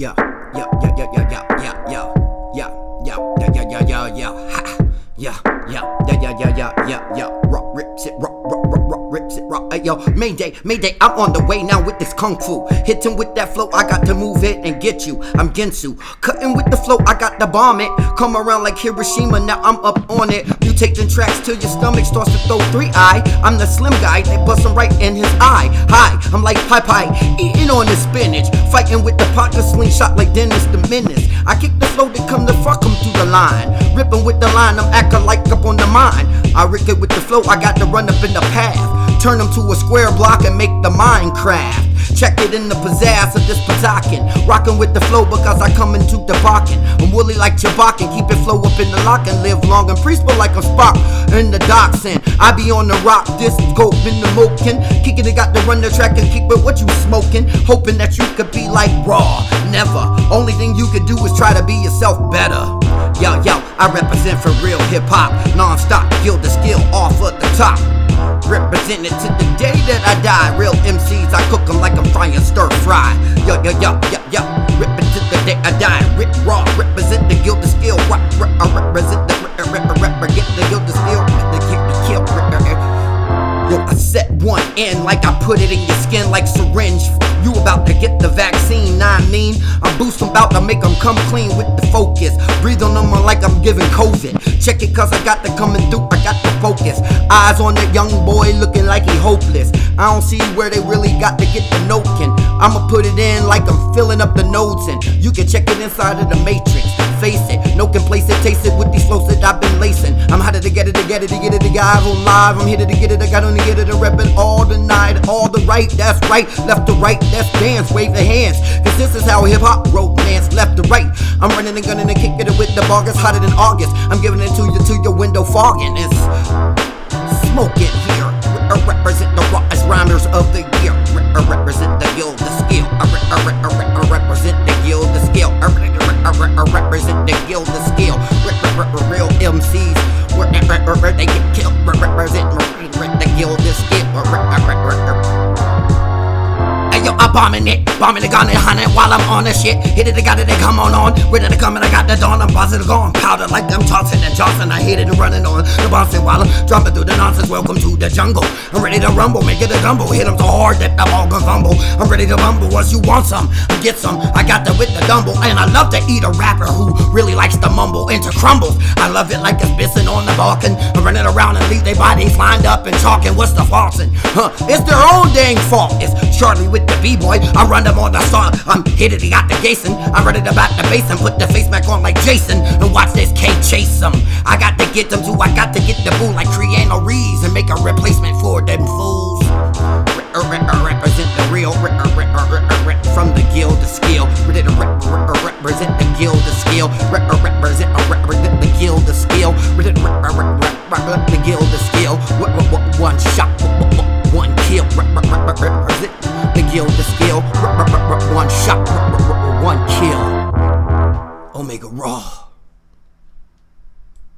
Yeah, yeah, yeah, yeah, yeah, yeah, yeah, yeah, yeah, yeah, yeah, yeah, yeah, yeah, yeah, ha, yeah, yeah, yeah, yeah, yeah, yeah, yeah, yeah, rock rips it, rock, rock, rock, rock rips it, rock. Yo, Mayday, Mayday, I'm on the way now with this kung fu. Hitting with that flow, I got to move it and get you. I'm Ginsu, cutting with the flow, I got to bomb it. Come around like Hiroshima, now I'm up on it. Mutating tracks till your stomach starts to throw three eye. I'm the slim guy, they bust him right in his eye. Hi, I'm like pie, eating on the spinach. Fighting with the partner slingshot like Dennis the Menace. I kick the flow, they come to fuck him through the line. Ripping with the line, I'm acting like up on the mine. I rick it with the flow, I got to run up in the path. Turn them to a square block and make the Minecraft. Check it in the pizzazz of this Patakin. Rockin' with the flow because I come into the. I'm woolly like Chewbacca, keep it flow up in the lock and live long and peaceful like a Spock in the docks. And I be on the rock, this scope in the mokin. Kicking it, got to run the track and keep it what you smoking. Hoping that you could be like raw. Never. Only thing you could do is try to be yourself better. Yo, yo, I represent for real hip hop. Non stop, kill the skill off of the top. Represent it to the day that I die. Real MCs, I cook them like I'm frying stir fry. Yo, yo, yo, yo, yo. I die. Rip raw, represent the guild, the skill. Rep, I represent the rep, rep, rep, rep, in like I put it in your skin like syringe. You about to get the vaccine, nah, I mean. I'm boosting about to make them come clean with the focus. Breathe on them like I'm giving COVID. Check it cause I got the coming through, I got the focus. Eyes on that young boy looking like he hopeless. I don't see where they really got to get the nokin. I'ma put it in like I'm filling up the nodes and you can check it inside of the matrix. No can place it, taste it with these flows that I've been lacing. I'm hotter to get it, to get it, to get it, to guys on live. I'm here to get it, I got on to get it, to rep it all the night, all the right, that's right, left to right, that's dance, wave the hands. Cause this is how hip hop romance, left to right. I'm running and gunning and kicking it with the bargains hotter than August. I'm giving it to you to your window fogging. It's smoking here. I represent the rawest rhymers of the year. I represent the guild, the skill. I represent the guild, the skill. I, represent the guild The skill. Real MCs. We're bombing it, bombing it, gun it, honey, while I'm on the shit. Hit it, I got it, they come on on. Ready to come and I got the dawn, I'm buzzing, going powder like them Johnson and Johnson. I hit it and running on the bouncing while I'm through the nonsense. Welcome to the jungle. I'm ready to rumble, make it a gumbo. Hit them so hard that the ball can fumble. I'm ready to rumble once you want some, I get some. I got the with the dumble, and I love to eat a rapper who really likes to mumble into crumbles. I love it like it's pissing on the Balkan. I'm running around and leave their bodies lined up and talking. What's the flossing? Huh? It's their own dang fault. It's Charlie with the B-boy. I run them on the song. I'm hit it, he the Jason. I'm ready to bat the bass and put the face back on like Jason. And watch this K chase them. I got to get them too. I got to get the boo like Triano Reeves and make a replacement for them fools. Re- re- re- Represent the real re- re- re- re- re- from the guild the skill. Re- re- re- Represent the guild the skill. Re- uh, Represent the guild the skill. Re- re- re- re- Represent the guild the skill. One- shot, kill. Represent the guild, the skill.